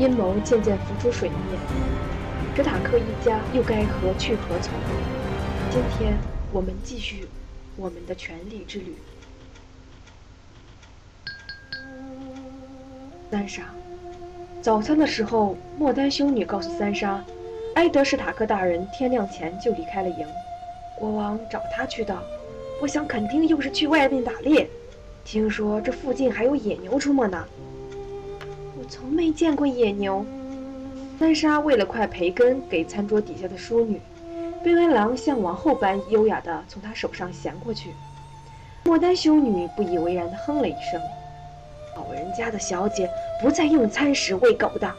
阴谋渐渐浮出水面，史塔克一家又该何去何从？今天我们继续我们的权力之旅。三莎，早餐的时候，莫丹修女告诉三莎，埃德史塔克大人天亮前就离开了营，国王找他去的。我想肯定又是去外面打猎。听说这附近还有野牛出没呢。从没见过野牛。三莎喂了块培根给餐桌底下的淑女，贝恩狼像王后般优雅地从她手上衔过去。莫丹修女不以为然地哼了一声。老人家的小姐不在用餐时喂狗的。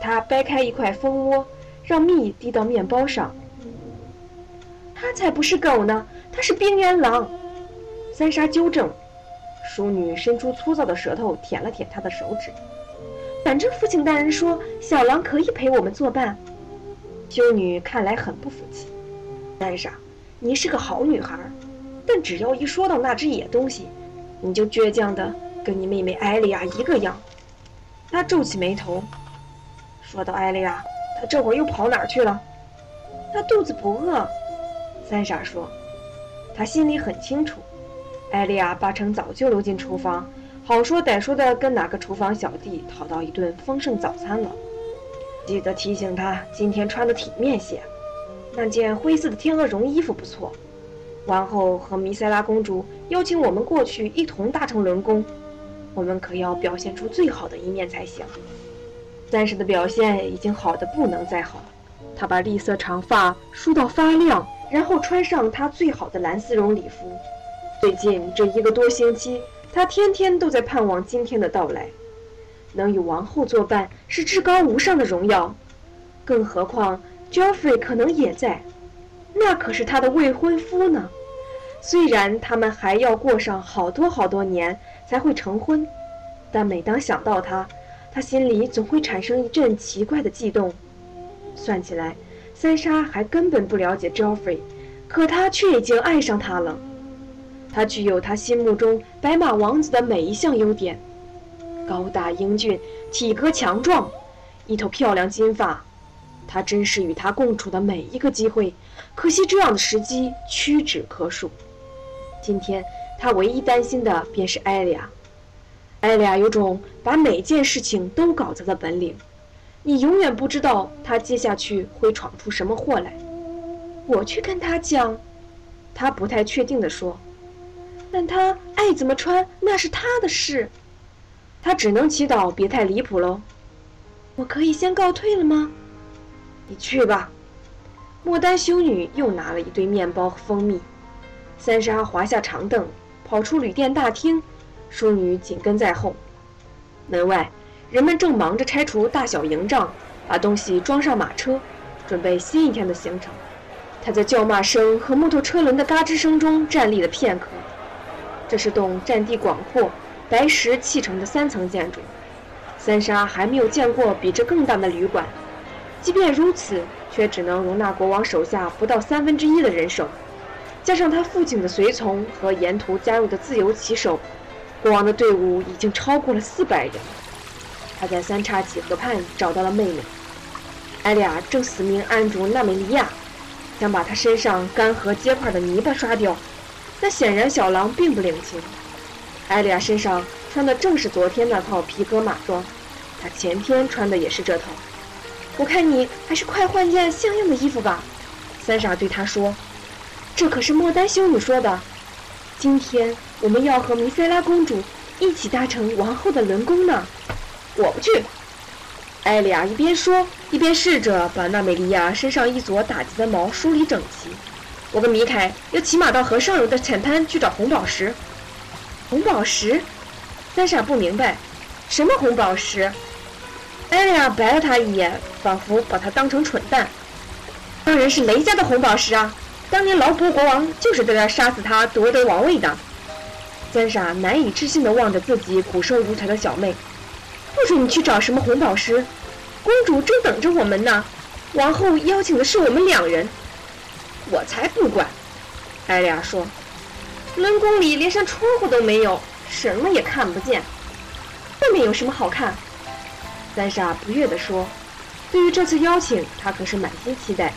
她掰开一块蜂窝，让蜜滴到面包上。她才不是狗呢，她是冰原狼。三莎纠正。淑女伸出粗糙的舌头舔了舔他的手指。反正父亲大人说小狼可以陪我们作伴。修女看来很不服气。三傻，你是个好女孩，但只要一说到那只野东西，你就倔强的。跟你妹妹艾莉亚一个样，他皱起眉头，说到艾莉亚，她这会儿又跑哪儿去了？她肚子不饿。三傻说，他心里很清楚，艾莉亚八成早就溜进厨房，好说歹说的跟哪个厨房小弟讨到一顿丰盛早餐了。记得提醒他今天穿的体面些，那件灰色的天鹅绒衣服不错。王后和弥塞拉公主邀请我们过去一同搭乘轮宫。我们可要表现出最好的一面才行。三婶的表现已经好的不能再好，她把栗色长发梳到发亮，然后穿上她最好的蓝丝绒礼服。最近这一个多星期，她天天都在盼望今天的到来。能与王后作伴是至高无上的荣耀，更何况 Geoffrey 可能也在，那可是他的未婚夫呢。虽然他们还要过上好多好多年。才会成婚，但每当想到他，他心里总会产生一阵奇怪的悸动。算起来，三莎还根本不了解 Geoffrey，可他却已经爱上他了。他具有他心目中白马王子的每一项优点：高大英俊、体格强壮、一头漂亮金发。他珍视与他共处的每一个机会，可惜这样的时机屈指可数。今天。他唯一担心的便是艾利亚。艾利亚有种把每件事情都搞砸的本领，你永远不知道他接下去会闯出什么祸来。我去跟他讲，他不太确定地说：“但他爱怎么穿那是他的事，他只能祈祷别太离谱喽。”我可以先告退了吗？你去吧。莫丹修女又拿了一堆面包和蜂蜜。三莎滑下长凳。跑出旅店大厅，淑女紧跟在后。门外，人们正忙着拆除大小营帐，把东西装上马车，准备新一天的行程。他在叫骂声和木头车轮的嘎吱声中站立了片刻。这是栋占地广阔、白石砌成的三层建筑。三沙还没有见过比这更大的旅馆。即便如此，却只能容纳国王手下不到三分之一的人手。加上他父亲的随从和沿途加入的自由骑手，国王的队伍已经超过了四百人。他在三叉戟河畔找到了妹妹艾丽亚，正死命按住娜美利亚，想把她身上干涸结块的泥巴刷掉。但显然小狼并不领情。艾莉亚身上穿的正是昨天那套皮革马装，她前天穿的也是这套。我看你还是快换件像样的衣服吧，三傻对他说。这可是莫丹修女说的。今天我们要和弥塞拉公主一起搭乘王后的轮宫呢。我不去。艾莉亚一边说，一边试着把娜美利亚身上一撮打结的毛梳理整齐。我跟米凯要骑马到河上游的浅滩去找红宝石。红宝石？三傻不明白，什么红宝石？艾莉亚白了他一眼，仿佛把他当成蠢蛋。当然是雷家的红宝石啊！当年劳勃国王就是在那杀死他夺得王位的。三傻难以置信地望着自己骨瘦如柴的小妹，不准你去找什么红宝石，公主正等着我们呢。王后邀请的是我们两人，我才不管。艾丽亚说：“轮宫里连扇窗户都没有，什么也看不见。外面有什么好看？三傻不悦地说：“对于这次邀请，他可是满心期待，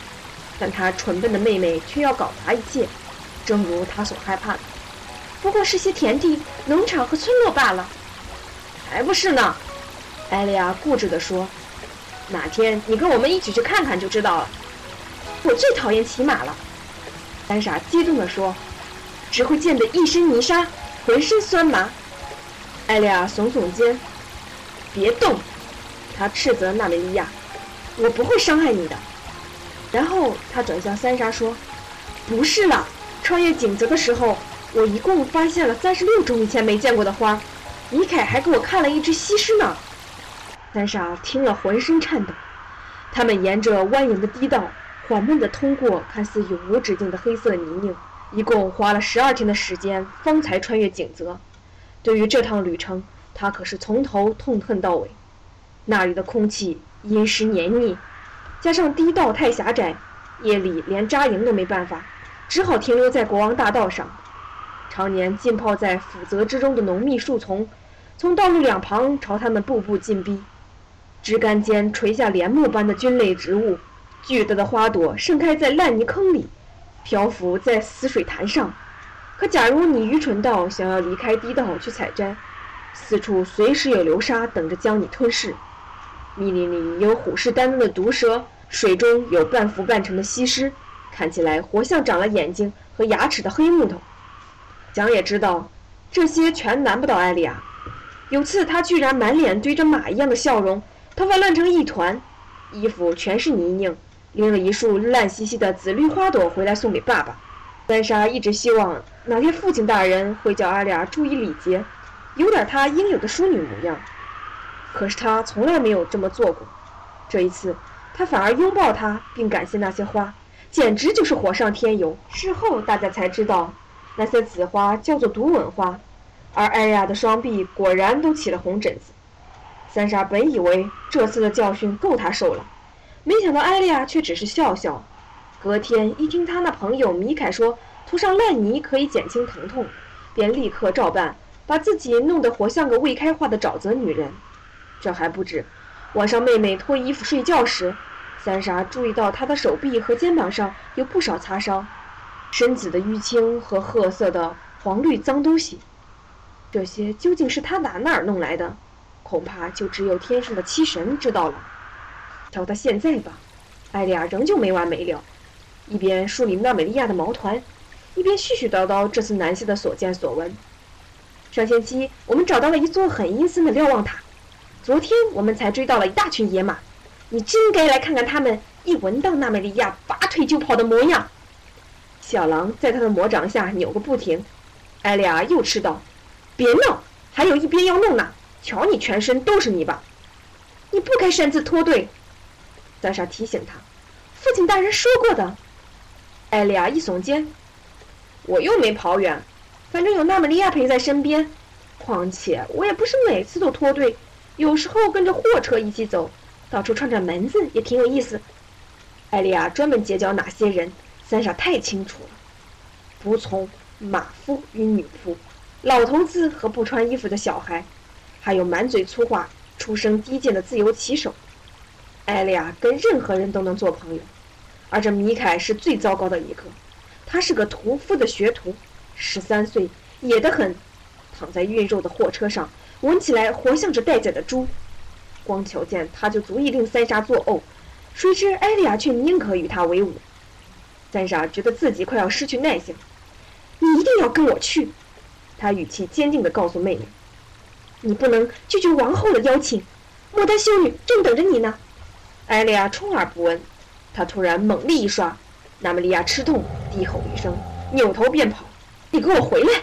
但他蠢笨的妹妹却要搞砸一切，正如他所害怕的。不过是些田地、农场和村落罢了。”才不是呢！艾丽亚固执地说：“哪天你跟我们一起去看看就知道了。”我最讨厌骑马了，三傻激动地说：“只会溅得一身泥沙，浑身酸麻。”艾丽亚耸耸肩：“别动！”他斥责娜美利亚：“我不会伤害你的。”然后他转向三傻说：“不是了，穿越井泽的时候，我一共发现了三十六种以前没见过的花。米凯还给我看了一只西施呢。”三傻听了浑身颤抖。他们沿着蜿蜒的堤道，缓慢地通过看似永无止境的黑色泥泞，一共花了十二天的时间，方才穿越井泽。对于这趟旅程，他可是从头痛恨到尾。那里的空气阴湿黏腻，加上地道太狭窄，夜里连扎营都没办法，只好停留在国王大道上。常年浸泡在腐泽之中的浓密树丛，从道路两旁朝他们步步进逼。枝干间垂下帘幕般的菌类植物，巨大的花朵盛开在烂泥坑里，漂浮在死水潭上。可假如你愚蠢到想要离开地道去采摘，四处随时有流沙等着将你吞噬。密林里有虎视眈眈的毒蛇，水中有半浮半沉的西施，看起来活像长了眼睛和牙齿的黑木头。蒋也知道，这些全难不倒艾莉亚。有次她居然满脸堆着马一样的笑容，头发乱成一团，衣服全是泥泞，拎了一束烂兮兮的紫绿花朵回来送给爸爸。三莎一直希望。哪天父亲大人会叫阿丽亚注意礼节，有点她应有的淑女模样。可是他从来没有这么做过。这一次，他反而拥抱她，并感谢那些花，简直就是火上添油。事后大家才知道，那些紫花叫做毒吻花，而艾雅的双臂果然都起了红疹子。三傻本以为这次的教训够他受了，没想到艾丽亚却只是笑笑。隔天一听他那朋友米凯说。涂上烂泥可以减轻疼痛，便立刻照办，把自己弄得活像个未开化的沼泽女人。这还不止，晚上妹妹脱衣服睡觉时，三傻注意到她的手臂和肩膀上有不少擦伤，深紫的淤青和褐色的黄绿脏东西。这些究竟是他打哪儿弄来的？恐怕就只有天上的七神知道了。瞧到现在吧，艾丽亚仍旧没完没了，一边梳理娜美利亚的毛团。一边絮絮叨叨这次南下的所见所闻。上星期我们找到了一座很阴森的瞭望塔，昨天我们才追到了一大群野马。你真该来看看他们一闻到娜美利亚拔腿就跑的模样。小狼在他的魔掌下扭个不停。艾丽亚又斥道：“别闹，还有一边要弄呢。瞧你全身都是泥巴，你不该擅自脱队。”三傻提醒他：“父亲大人说过的。”艾丽亚一耸肩。我又没跑远，反正有娜美利亚陪在身边。况且我也不是每次都脱队，有时候跟着货车一起走，到处串串门子也挺有意思。艾丽亚专门结交哪些人，三傻太清楚了：仆从、马夫与女仆，老头子和不穿衣服的小孩，还有满嘴粗话、出身低贱的自由骑手。艾丽亚跟任何人都能做朋友，而这米凯是最糟糕的一个。他是个屠夫的学徒，十三岁，野得很，躺在运肉的货车上，闻起来活像只待宰的猪。光瞧见他就足以令三傻作呕，谁知艾莉亚却宁可与他为伍。三傻觉得自己快要失去耐性，你一定要跟我去。他语气坚定地告诉妹妹：“你不能拒绝王后的邀请，莫丹修女正等着你呢。”艾莉亚充耳不闻，他突然猛力一刷。娜美利亚吃痛，低吼一声，扭头便跑。你给我回来！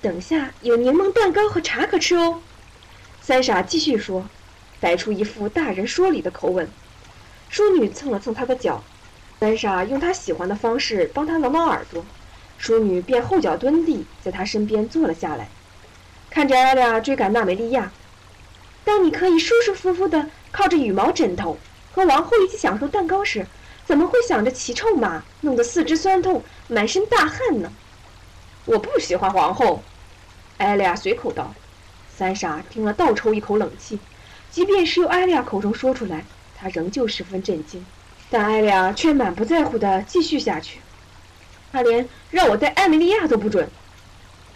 等下有柠檬蛋糕和茶可吃哦。三傻继续说，摆出一副大人说理的口吻。淑女蹭了蹭他的脚，三傻用他喜欢的方式帮他挠挠耳朵，淑女便后脚蹲地，在他身边坐了下来，看着艾莉亚追赶娜美利亚。当你可以舒舒服服的靠着羽毛枕头和王后一起享受蛋糕时。怎么会想着骑臭马，弄得四肢酸痛、满身大汗呢？我不喜欢皇后，艾利亚随口道。三傻听了倒抽一口冷气，即便是由艾利亚口中说出来，他仍旧十分震惊。但艾利亚却满不在乎地继续下去。他连让我带艾米莉亚都不准。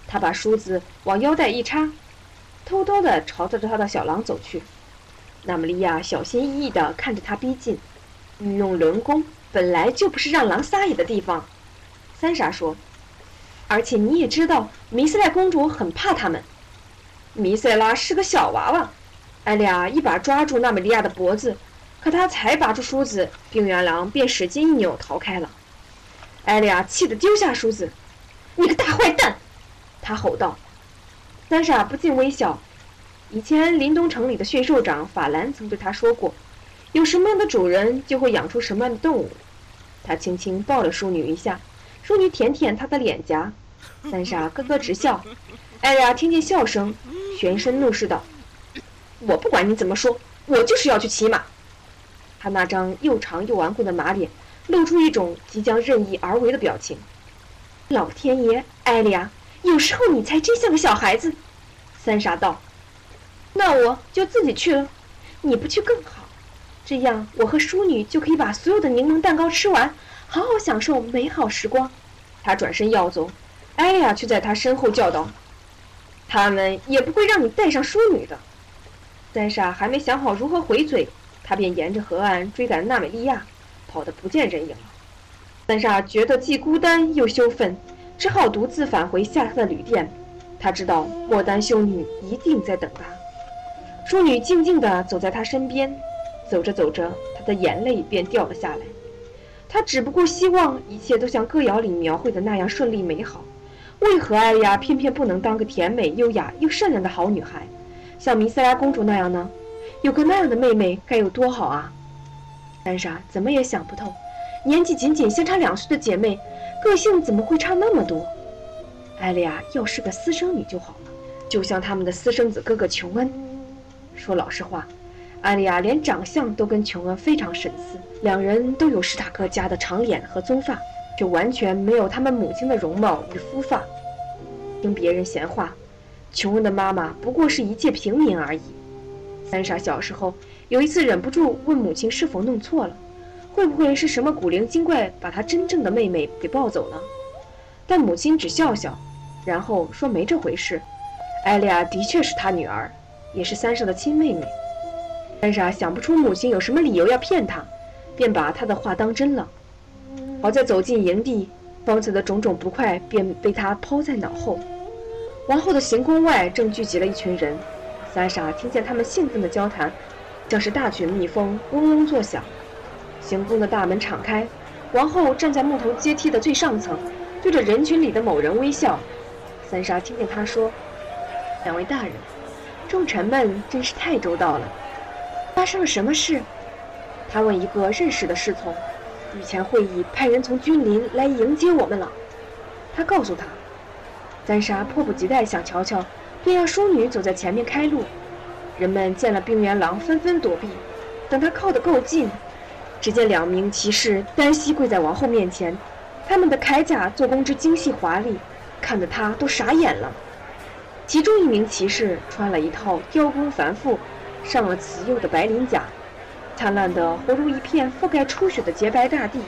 他把梳子往腰带一插，偷偷地朝着他的小狼走去。娜姆利亚小心翼翼地看着他逼近。御用轮宫本来就不是让狼撒野的地方，三傻说。而且你也知道，弥斯莱公主很怕他们。弥塞拉是个小娃娃。艾利亚一把抓住娜美利亚的脖子，可她才拔出梳子，病原狼便使劲一扭逃开了。艾利亚气得丢下梳子：“你个大坏蛋！”他吼道。三傻不禁微笑。以前林东城里的驯兽长法兰曾对他说过：“有什么样的主人，就会养出什么样的动物。”他轻轻抱了淑女一下，淑女舔舔他的脸颊。三傻咯咯直笑，艾莉亚听见笑声，旋身怒视道：“我不管你怎么说，我就是要去骑马。”他那张又长又顽固的马脸露出一种即将任意而为的表情。老天爷，艾莉亚，有时候你才真像个小孩子。”三傻道：“那我就自己去了，你不去更好，这样我和淑女就可以把所有的柠檬蛋糕吃完，好好享受美好时光。”他转身要走。艾亚却在他身后叫道：“他们也不会让你带上淑女的。”三傻还没想好如何回嘴，他便沿着河岸追赶娜美利亚，跑得不见人影了。三傻觉得既孤单又羞愤，只好独自返回下榻的旅店。他知道莫丹修女一定在等他。淑女静静地走在他身边，走着走着，她的眼泪便掉了下来。她只不过希望一切都像歌谣里描绘的那样顺利美好。为何艾莉亚偏偏不能当个甜美、优雅又善良的好女孩，像弥塞拉公主那样呢？有个那样的妹妹该有多好啊！三傻怎么也想不透，年纪仅仅相差两岁的姐妹，个性怎么会差那么多？艾莉亚要是个私生女就好了，就像他们的私生子哥哥琼恩。说老实话，艾丽亚连长相都跟琼恩非常神似，两人都有史塔克家的长脸和棕发。却完全没有他们母亲的容貌与肤发。听别人闲话，琼恩的妈妈不过是一介平民而已。三傻小时候有一次忍不住问母亲是否弄错了，会不会是什么古灵精怪把他真正的妹妹给抱走了？但母亲只笑笑，然后说没这回事。艾莉亚的确是他女儿，也是三傻的亲妹妹。三傻想不出母亲有什么理由要骗他，便把他的话当真了。好在走进营地，方才的种种不快便被他抛在脑后。王后的行宫外正聚集了一群人，三傻听见他们兴奋的交谈，像是大群蜜蜂嗡嗡作响。行宫的大门敞开，王后站在木头阶梯的最上层，对着人群里的某人微笑。三傻听见他说：“两位大人，众臣们真是太周到了。发生了什么事？”他问一个认识的侍从。御前会议派人从君临来迎接我们了，他告诉他。三沙迫不及待想瞧瞧，便让淑女走在前面开路。人们见了冰原狼，纷纷躲避。等他靠得够近，只见两名骑士单膝跪在王后面前，他们的铠甲做工之精细华丽，看得他都傻眼了。其中一名骑士穿了一套雕工繁复、上了瓷釉的白鳞甲。灿烂的，活如一片覆盖初雪的洁白大地，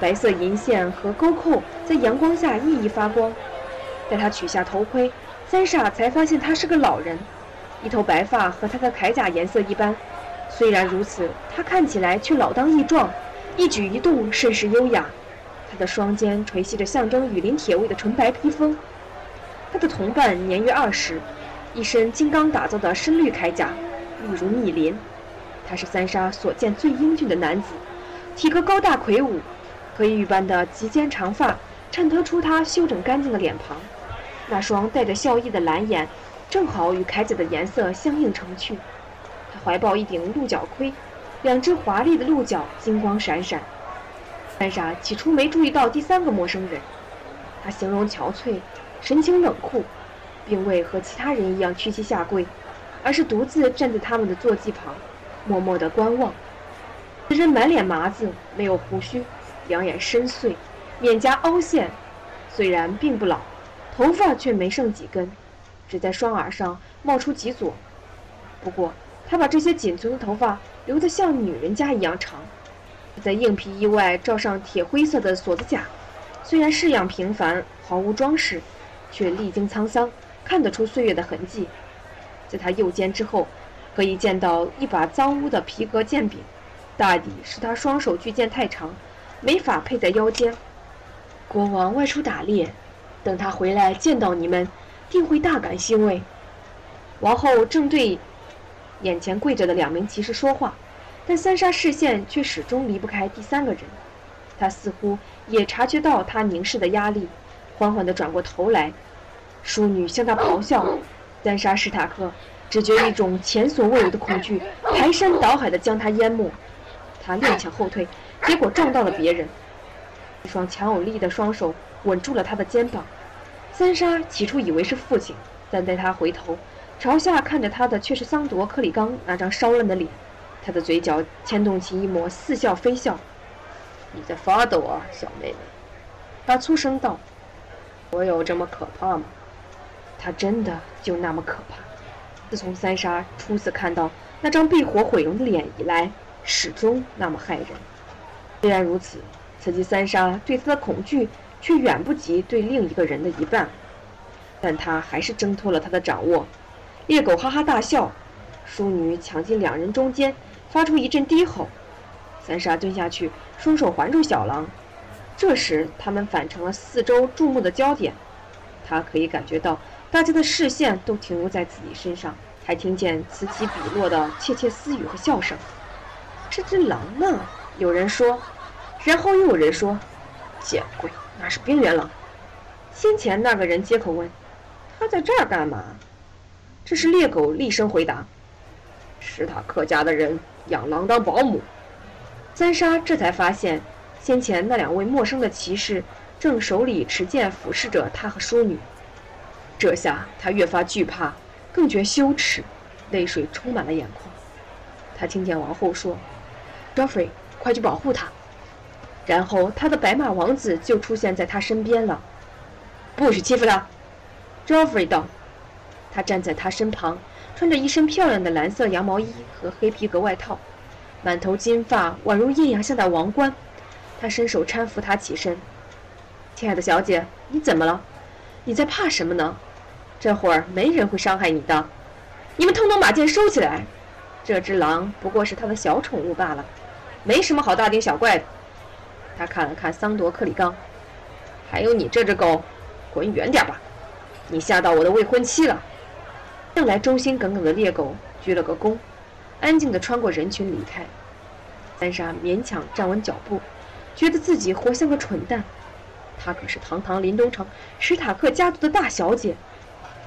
白色银线和钩扣在阳光下熠熠发光。待他取下头盔，三傻才发现他是个老人，一头白发和他的铠甲颜色一般。虽然如此，他看起来却老当益壮，一举一动甚是优雅。他的双肩垂系着象征雨林铁卫的纯白披风。他的同伴年约二十，一身金刚打造的深绿铠甲，绿如密林。他是三沙所见最英俊的男子，体格高大魁梧，黑玉般的及肩长发衬托出他修整干净的脸庞，那双带着笑意的蓝眼，正好与铠甲的颜色相映成趣。他怀抱一顶鹿角盔，两只华丽的鹿角金光闪闪。三傻起初没注意到第三个陌生人，他形容憔悴，神情冷酷，并未和其他人一样屈膝下跪，而是独自站在他们的坐骑旁。默默地观望，此人满脸麻子，没有胡须，两眼深邃，面颊凹陷，虽然并不老，头发却没剩几根，只在双耳上冒出几撮。不过他把这些仅存的头发留得像女人家一样长，在硬皮衣外罩上铁灰色的锁子甲，虽然式样平凡，毫无装饰，却历经沧桑，看得出岁月的痕迹。在他右肩之后，可以见到一把脏污的皮革剑柄，大抵是他双手巨剑太长，没法配在腰间。国王外出打猎，等他回来见到你们，定会大感欣慰。王后正对。眼前跪着的两名骑士说话，但三杀视线却始终离不开第三个人。他似乎也察觉到他凝视的压力，缓缓地转过头来。淑女向他咆哮，三莎·史塔克只觉一种前所未有的恐惧排山倒海地将他淹没。他踉跄后退，结果撞到了别人。一双强有力的双手稳住了他的肩膀。三莎起初以为是父亲，但待他回头。朝下看着他的却是桑铎克里冈那张烧烂的脸，他的嘴角牵动起一抹似笑非笑。你在发抖啊，小妹妹，他粗声道：“我有这么可怕吗？”他真的就那么可怕。自从三莎初次看到那张被火毁容的脸以来，始终那么骇人。虽然如此，此际三莎对他的恐惧却远不及对另一个人的一半，但他还是挣脱了他的掌握。猎狗哈哈大笑，淑女抢进两人中间，发出一阵低吼。三莎蹲下去，双手环住小狼。这时，他们反成了四周注目的焦点。他可以感觉到大家的视线都停留在自己身上，还听见此起彼落的窃窃私语和笑声。这只狼呢？有人说，然后又有人说：“见鬼，那是冰原狼。”先前那个人接口问：“他在这儿干嘛？”这是猎狗厉声回答：“史塔克家的人养狼当保姆。”三沙这才发现，先前那两位陌生的骑士正手里持剑俯视着他和淑女。这下他越发惧怕，更觉羞耻，泪水充满了眼眶。他听见王后说：“Joffrey，快去保护他。”然后他的白马王子就出现在他身边了。“不许欺负他！” Joffrey 道。他站在他身旁，穿着一身漂亮的蓝色羊毛衣和黑皮革外套，满头金发宛如艳阳下的王冠。他伸手搀扶她起身。亲爱的小姐，你怎么了？你在怕什么呢？这会儿没人会伤害你的。你们通通把剑收起来。这只狼不过是他的小宠物罢了，没什么好大惊小怪的。他看了看桑铎克里冈，还有你这只狗，滚远点吧！你吓到我的未婚妻了。向来忠心耿耿的猎狗鞠了个躬，安静地穿过人群离开。三莎勉强站稳脚步，觉得自己活像个蠢蛋。她可是堂堂林东城史塔克家族的大小姐，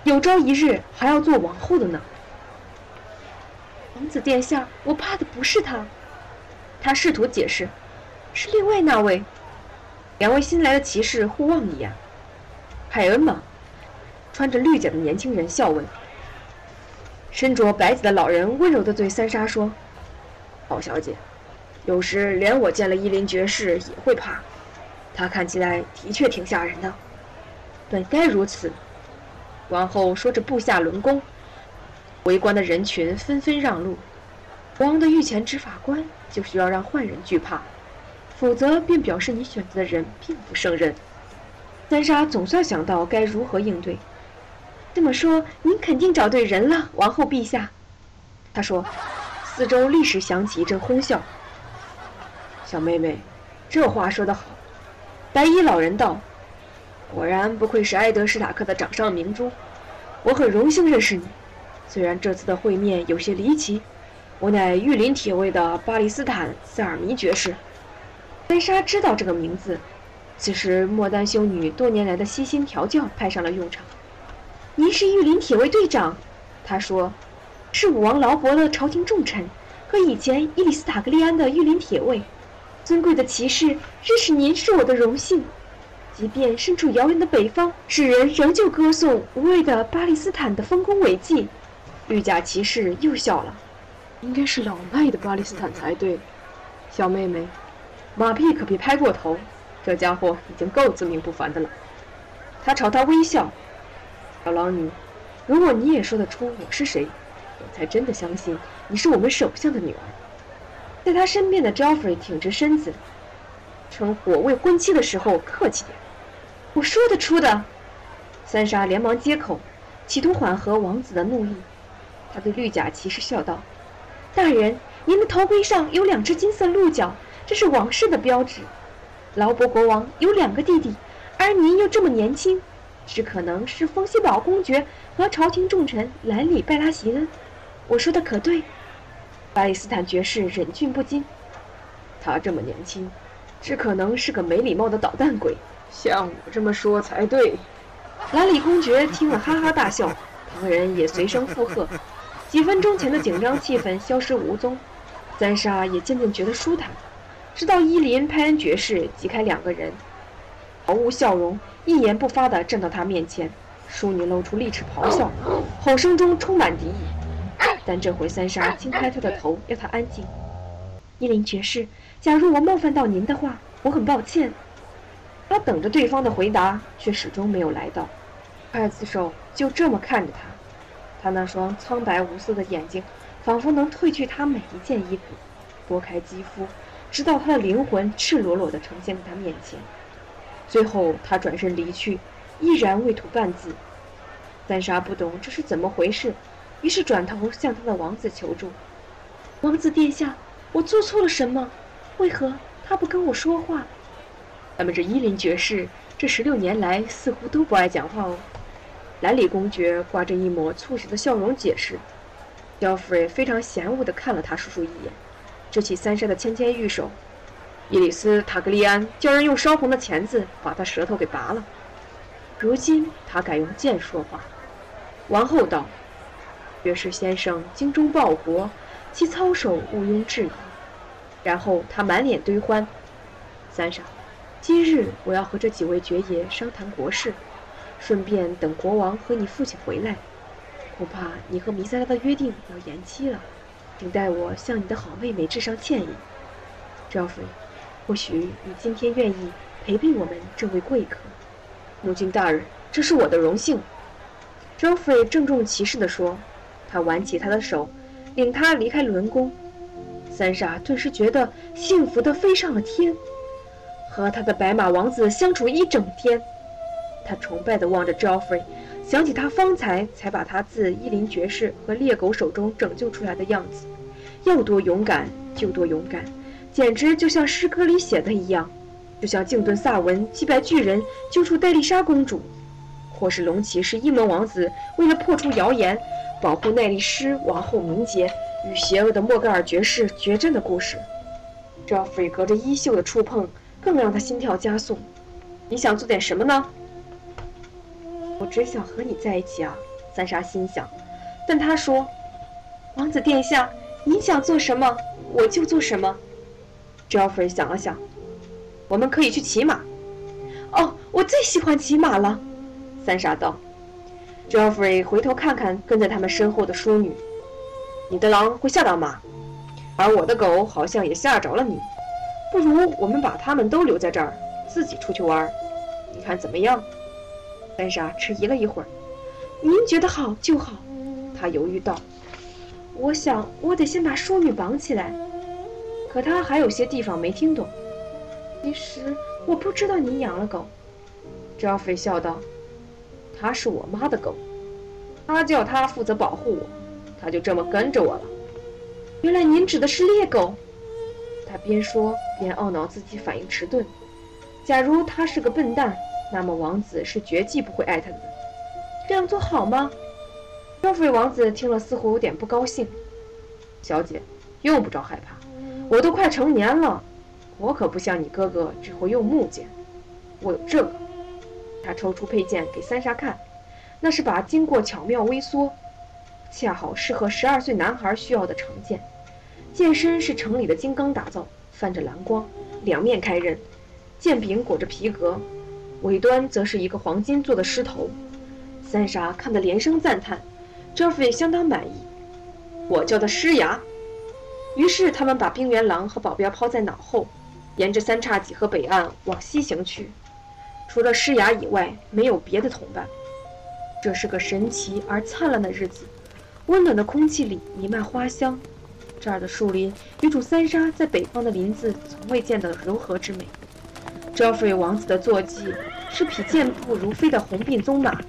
有朝一日还要做王后的呢。王子殿下，我怕的不是他。他试图解释，是另外那位。两位新来的骑士互望一眼。海恩吗？穿着绿甲的年轻人笑问。身着白甲的老人温柔地对三莎说：“宝小姐，有时连我见了伊林爵士也会怕。他看起来的确挺吓人的。本该如此。”王后说着步下轮弓，围观的人群纷纷让路。国王的御前执法官就需要让坏人惧怕，否则便表示你选择的人并不胜任。三莎总算想到该如何应对。这么说，您肯定找对人了，王后陛下。他说，四周立时响起一阵哄笑。小妹妹，这话说得好。白衣老人道：“果然不愧是埃德史塔克的掌上明珠，我很荣幸认识你。虽然这次的会面有些离奇，我乃玉林铁卫的巴利斯坦·塞尔弥爵士。”丹莎知道这个名字，此时莫丹修女多年来的悉心调教派上了用场。您是玉林铁卫队长，他说，是武王劳勃的朝廷重臣，和以前伊里斯塔格利安的御林铁卫，尊贵的骑士，认识您是我的荣幸。即便身处遥远的北方，世人仍旧歌颂无畏的巴利斯坦的丰功伟绩。绿甲骑士又笑了，应该是老迈的巴利斯坦才对，小妹妹，马屁可别拍过头，这家伙已经够自命不凡的了。他朝他微笑。小狼女，如果你也说得出我是谁，我才真的相信你是我们首相的女儿。在他身边的 Joffrey 挺直身子，称呼我未婚妻的时候客气点。我说得出的。三傻连忙接口，企图缓和王子的怒意。他对绿甲骑士笑道：“大人，您的头盔上有两只金色鹿角，这是王室的标志。劳勃国王有两个弟弟，而您又这么年轻，只可能是风息堡公爵和朝廷重臣兰里·拜拉席恩。我说的可对？”巴里斯坦爵士忍俊不禁：“他这么年轻，只可能是个没礼貌的捣蛋鬼，像我这么说才对。”兰里公爵听了哈哈大笑，旁人也随声附和。几分钟前的紧张气氛消失无踪，三莎也渐渐觉得舒坦。直到伊林·派恩爵士挤开两个人，毫无笑容、一言不发地站到他面前，淑女露出利齿咆哮，吼声中充满敌意。但这回三莎轻拍他的头，要他安静。伊林爵士，假如我冒犯到您的话，我很抱歉。他等着对方的回答，却始终没有来到。刽子手就这么看着他。他那双苍白无色的眼睛，仿佛能褪去他每一件衣服，剥开肌肤，直到他的灵魂赤裸裸地呈现在他面前。最后，他转身离去，依然未吐半字。三莎不懂这是怎么回事，于是转头向他的王子求助：“王子殿下，我做错了什么？为何他不跟我说话？”咱们这伊林爵士这十六年来似乎都不爱讲话哦。兰里公爵挂着一抹促狭的笑容解释，焦弗瑞非常嫌恶地看了他叔叔一眼，支起三莎的芊芊玉手。伊里斯·塔格利安叫人用烧红的钳子把他舌头给拔了。如今他改用剑说话。王后道：“爵士先生精忠报国，其操守毋庸置疑。”然后他满脸堆欢：“三莎，今日我要和这几位爵爷商谈国事。”顺便等国王和你父亲回来，恐怕你和弥赛拉的约定要延期了，请代我向你的好妹妹致上歉意。Joffrey，或许你今天愿意陪陪我们这位贵客。母亲大人，这是我的荣幸。Joffrey 郑重其事地说，他挽起他的手，领他离开伦宫。三傻顿时觉得幸福的飞上了天，和他的白马王子相处一整天。他崇拜地望着 Joffrey，想起他方才才把他自伊林爵士和猎狗手中拯救出来的样子，要多勇敢就多勇敢，简直就像诗歌里写的一样，就像敬顿萨文击败巨人救出戴丽莎公主，或是龙骑士伊蒙王子为了破除谣言，保护奈丽诗王后名节与邪恶的莫格尔爵士决战的故事。Joffrey 隔着衣袖的触碰，更让他心跳加速。你想做点什么呢？我只想和你在一起啊，三莎心想。但他说：“王子殿下，你想做什么，我就做什么。” Joffrey 想了想：“我们可以去骑马。”哦，我最喜欢骑马了，三莎道。Joffrey 回头看看跟在他们身后的淑女：“你的狼会吓到马，而我的狗好像也吓着了你。不如我们把他们都留在这儿，自己出去玩，你看怎么样？”三莎迟疑了一会儿，“您觉得好就好。”他犹豫道，“我想我得先把淑女绑起来。”可他还有些地方没听懂。其实我不知道您养了狗。” ”Jeffrey 笑道，“它是我妈的狗，她叫它负责保护我，它就这么跟着我了。”原来您指的是猎狗。他边说边懊恼自己反应迟钝。假如他是个笨蛋。那么王子是绝技不会爱他的，这样做好吗？焦弗瑞王子听了似乎有点不高兴。小姐，用不着害怕，我都快成年了，我可不像你哥哥只会用木剑，我有这个。他抽出佩剑给三傻看，那是把经过巧妙微缩，恰好适合十二岁男孩需要的长剑。剑身是城里的金刚打造，泛着蓝光，两面开刃，剑柄裹着皮革。尾端则是一个黄金做的狮头，三傻看得连声赞叹，Joffrey 相当满意。我叫他狮牙。于是他们把冰原狼和保镖抛在脑后，沿着三叉戟河北岸往西行去。除了狮牙以外，没有别的同伴。这是个神奇而灿烂的日子，温暖的空气里弥漫花香。这儿的树林有种三沙在北方的林子从未见的柔和之美。Joffrey 王子的坐骑是匹健步如飞的红鬓棕马，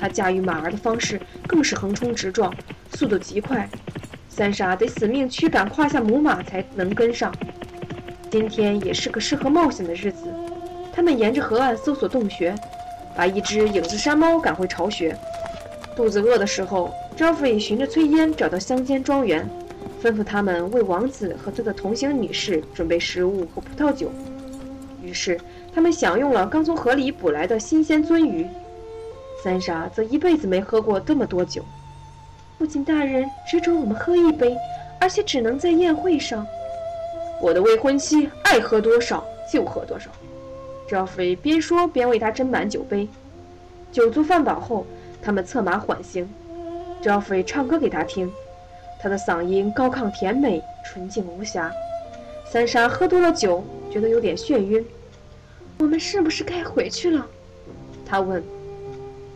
他驾驭马儿的方式更是横冲直撞，速度极快。三傻得死命驱赶胯下母马才能跟上。今天也是个适合冒险的日子，他们沿着河岸搜索洞穴，把一只影子山猫赶回巢穴。肚子饿的时候，Joffrey 循着炊烟找到乡间庄园，吩咐他们为王子和他的同行女士准备食物和葡萄酒。于是他们享用了刚从河里捕来的新鲜鳟鱼。三傻则一辈子没喝过这么多酒。父亲大人只准我们喝一杯，而且只能在宴会上。我的未婚妻爱喝多少就喝多少。Joffrey 边说边为他斟满酒杯。酒足饭饱后，他们策马缓行。Joffrey 唱歌给他听，他的嗓音高亢甜美，纯净无瑕。三沙喝多了酒，觉得有点眩晕。我们是不是该回去了？他问。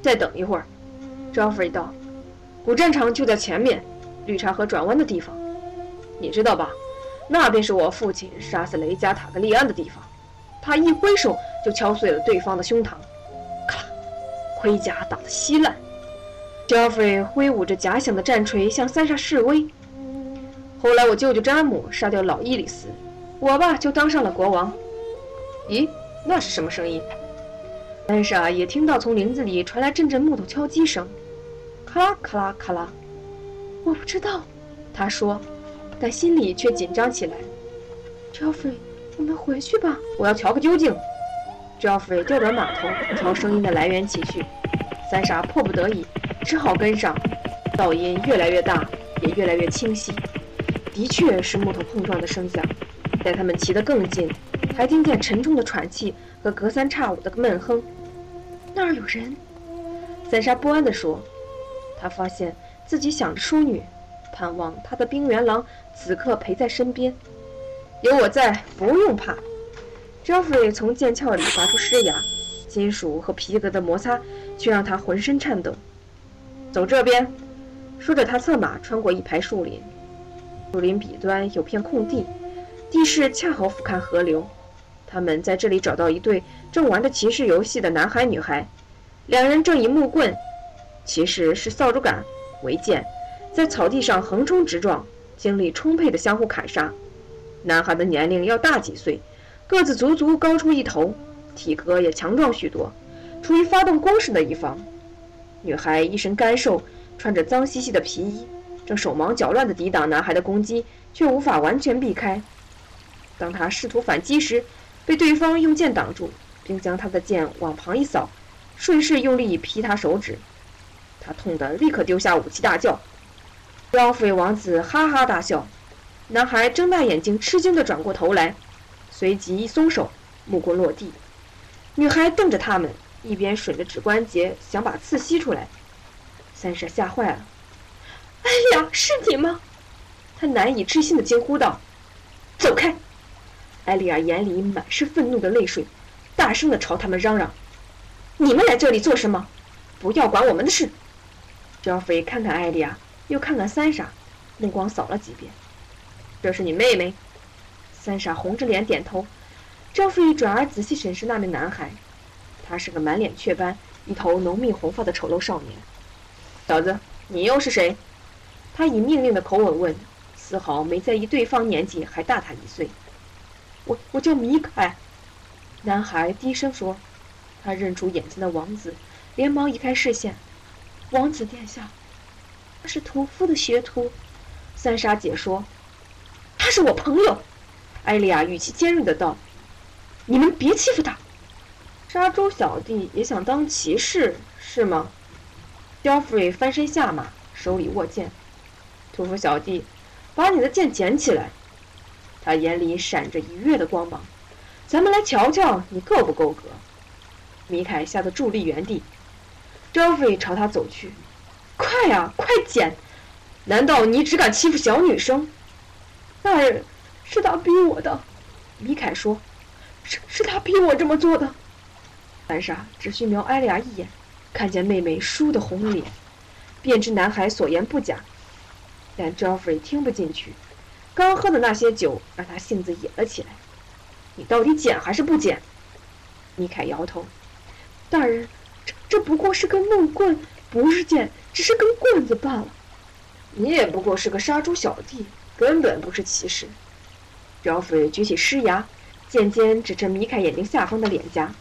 再等一会儿。”Joffrey 道。古战场就在前面，绿茶河转弯的地方，你知道吧？那便是我父亲杀死雷加塔格利安的地方。他一挥手就敲碎了对方的胸膛，咔，盔甲打得稀烂。Joffrey 挥舞着假想的战锤向三煞示威。后来我舅舅詹姆杀掉老伊里斯，我爸就当上了国王。咦，那是什么声音？三傻也听到从林子里传来阵阵木头敲击声。咔啦咔啦咔啦，我不知道，他说，但心里却紧张起来。Joffrey，我们回去吧，我要瞧个究竟。Joffrey 调转马头，朝声音的来源骑去。三傻迫不得已，只好跟上。噪音越来越大，也越来越清晰，的确是木头碰撞的声响。待他们骑得更近，还听见沉重的喘气和隔三差五的闷哼。那儿有人，三傻不安地说。他发现自己想着淑女，盼望他的冰原狼此刻陪在身边。有我在，不用怕。Joffrey 从剑鞘里拔出狮牙，金属和皮革的摩擦却让他浑身颤抖。走这边，说着，他策马穿过一排树林。树林彼端有片空地，地势恰好俯瞰河流。他们在这里找到一对正玩着骑士游戏的男孩女孩，两人正以木棍。骑士是扫帚杆为剑，在草地上横冲直撞，精力充沛地相互砍杀。男孩的年龄要大几岁，个子足足高出一头，体格也强壮许多，处于发动攻势的一方。女孩一身干瘦，穿着脏兮兮的皮衣，正手忙脚乱地抵挡男孩的攻击，却无法完全避开。当他试图反击时，被对方用剑挡住，并将他的剑往旁一扫，顺势用力劈他手指。他痛得立刻丢下武器，大叫。焦菲王子哈哈大笑，男孩睁大眼睛，吃惊地转过头来，随即一松手，木棍落地。女孩瞪着他们，一边吮着指关节，想把刺吸出来。三婶吓坏了：“哎呀，是你吗？”他难以置信地惊呼道：“走开！”艾丽亚眼里满是愤怒的泪水，大声地朝他们嚷嚷：“你们来这里做什么？不要管我们的事！”焦飞看看艾丽亚，又看看三傻，目光扫了几遍。这是你妹妹。三傻红着脸点头。焦飞转而仔细审视那名男孩，他是个满脸雀斑、一头浓密红发的丑陋少年。小子，你又是谁？他以命令的口吻问，丝毫没在意对方年纪还大他一岁。我我叫米凯。男孩低声说。他认出眼前的王子，连忙移开视线。王子殿下，他是屠夫的学徒。三傻姐说：“他是我朋友。”艾莉亚语气尖锐的道：“你们别欺负他。”沙洲小弟也想当骑士是吗？焦弗瑞翻身下马，手里握剑。屠夫小弟，把你的剑捡起来。他眼里闪着愉悦的光芒。咱们来瞧瞧你够不够格。米凯吓得伫立原地。Joffrey 朝他走去，快呀，快捡！难道你只敢欺负小女生？那，是他逼我的。米凯说：“是是他逼我这么做的。”三傻只需瞄艾丽亚一眼，看见妹妹倏地红了脸。便知男孩所言不假。但 Geoffrey 听不进去，刚喝的那些酒让他性子野了起来。你到底捡还是不捡？米凯摇头。大人，这这不过是根木棍，不是剑，只是根棍子罢了。你也不过是个杀猪小弟，根本不是骑士。表匪举起狮牙，剑尖指着米凯眼睛下方的脸颊。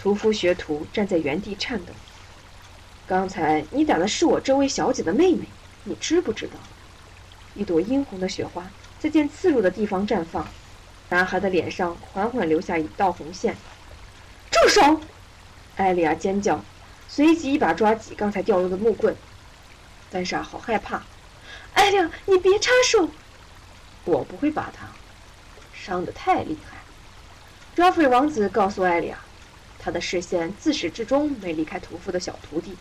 屠夫学徒站在原地颤抖。刚才你打的是我这位小姐的妹妹，你知不知道？一朵殷红的雪花在剑刺入的地方绽放，男孩的脸上缓缓留下一道红线。住手！艾莉亚尖叫，随即一把抓起刚才掉落的木棍。三傻好害怕。艾莉亚，你别插手！我不会把他伤得太厉害。！Joffrey 王子告诉艾莉亚，他的视线自始至终没离开屠夫的小徒弟。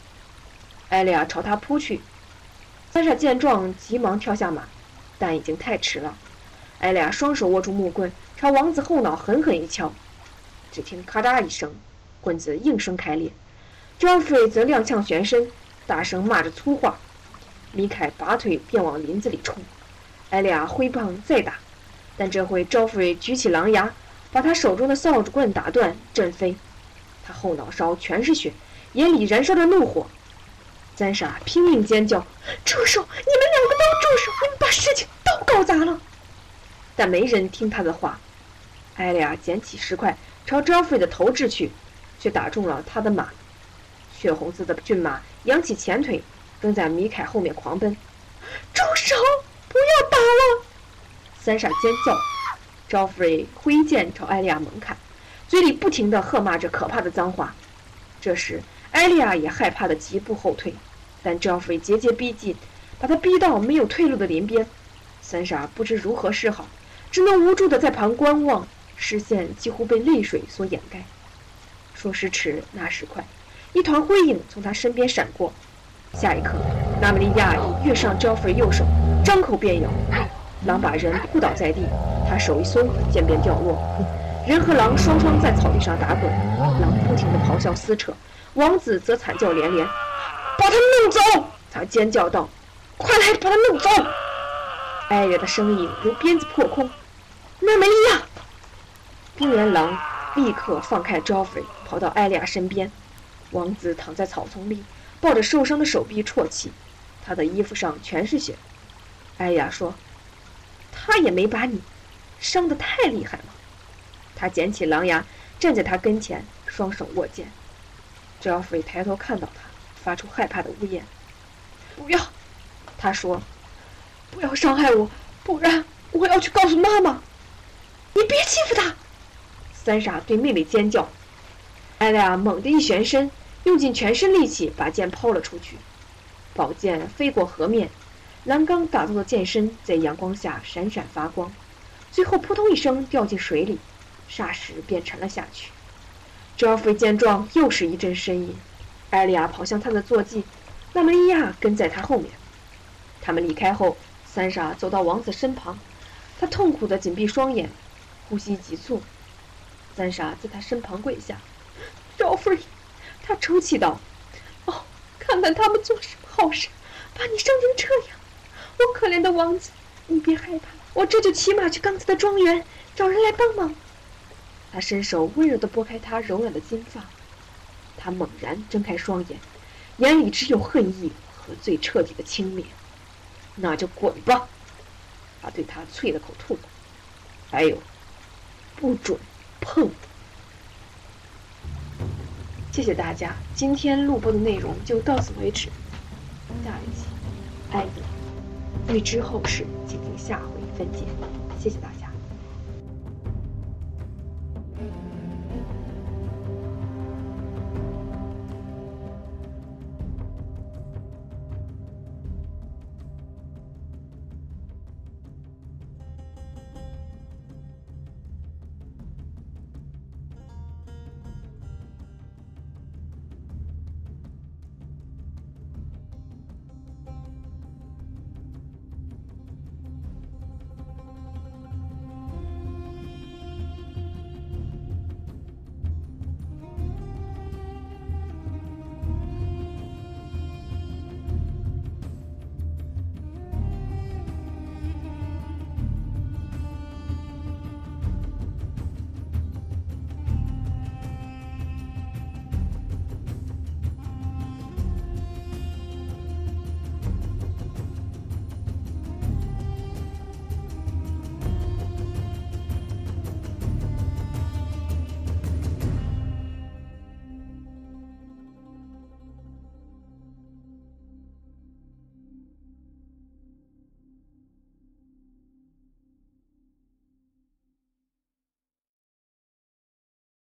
艾莉亚朝他扑去。三傻见状，急忙跳下马，但已经太迟了。艾莉亚双手握住木棍，朝王子后脑狠狠一敲。只听咔嗒一声，棍子应声开裂。Geoffrey 则踉跄旋身，大声骂着粗话。米凯拔腿便往林子里冲。艾莉亚挥棒再打，但这回 Geoffrey 举起狼牙，把他手中的扫帚棍打断，震飞。他后脑勺全是血，眼里燃烧着怒火。三傻拼命尖叫：“住手！你们两个都住手！你们把事情都搞砸了！”但没人听他的话。艾莉亚捡起石块朝赵富贵的头掷去，却打中了他的马。血红色的骏马扬起前腿，跟在米凯后面狂奔。“住手！不要打了！”三傻尖叫。Geoffrey 挥剑朝艾莉亚猛砍，嘴里不停地喝骂着可怕的脏话。这时，艾莉亚也害怕的疾步后退。但 Geoffrey 节节逼近，把他逼到没有退路的林边。三傻不知如何是好，只能无助地在旁观望，视线几乎被泪水所掩盖。说时迟，那时快，一团灰影从他身边闪过。下一刻，娜美利亚已跃上 Geoffrey 右手，张口便咬。狼把人扑倒在地，他手一松，剑便掉落。人和狼双双在草地上打滚，狼不停地咆哮撕扯，王子则惨叫连连。把他弄走！他尖叫道：“快来把他弄走！”艾瑞的声音如鞭子破空。娜美利亚，冰原狼立刻放开 Joffrey，跑到艾利亚身边。王子躺在草丛里，抱着受伤的手臂啜泣，他的衣服上全是血。艾雅说：“他也没把你伤得太厉害了。”他捡起狼牙，站在他跟前，双手握剑。Joey 抬头看到他。发出害怕的呜咽。不要，他说：“不要伤害我，不然我要去告诉妈妈。”你别欺负他！三傻对妹妹尖叫。艾莉亚猛地一旋身，用尽全身力气把剑抛了出去。宝剑飞过河面，栏杆打造的剑身在阳光下闪闪发光，最后扑通一声掉进水里，霎时便沉了下去。赵飞见状，又是一阵呻吟。艾莉亚跑向他的坐骑，纳梅利亚跟在他后面。他们离开后，三傻走到王子身旁，他痛苦地紧闭双眼，呼吸急促。三傻在他身旁跪下，Joffrey，他抽泣道：“哦，看看他们做什么好事，把你伤成这样。我可怜的王子，你别害怕，我这就骑马去刚才的庄园，找人来帮忙。”他伸手温柔地拨开她柔软的金发。他猛然睁开双眼，眼里只有恨意和最彻底的轻蔑。那就滚吧！他对他啐了口唾沫。还有，不准碰！谢谢大家，今天录播的内容就到此为止。下一期，爱的预知后事，请听下回分解。谢谢大家。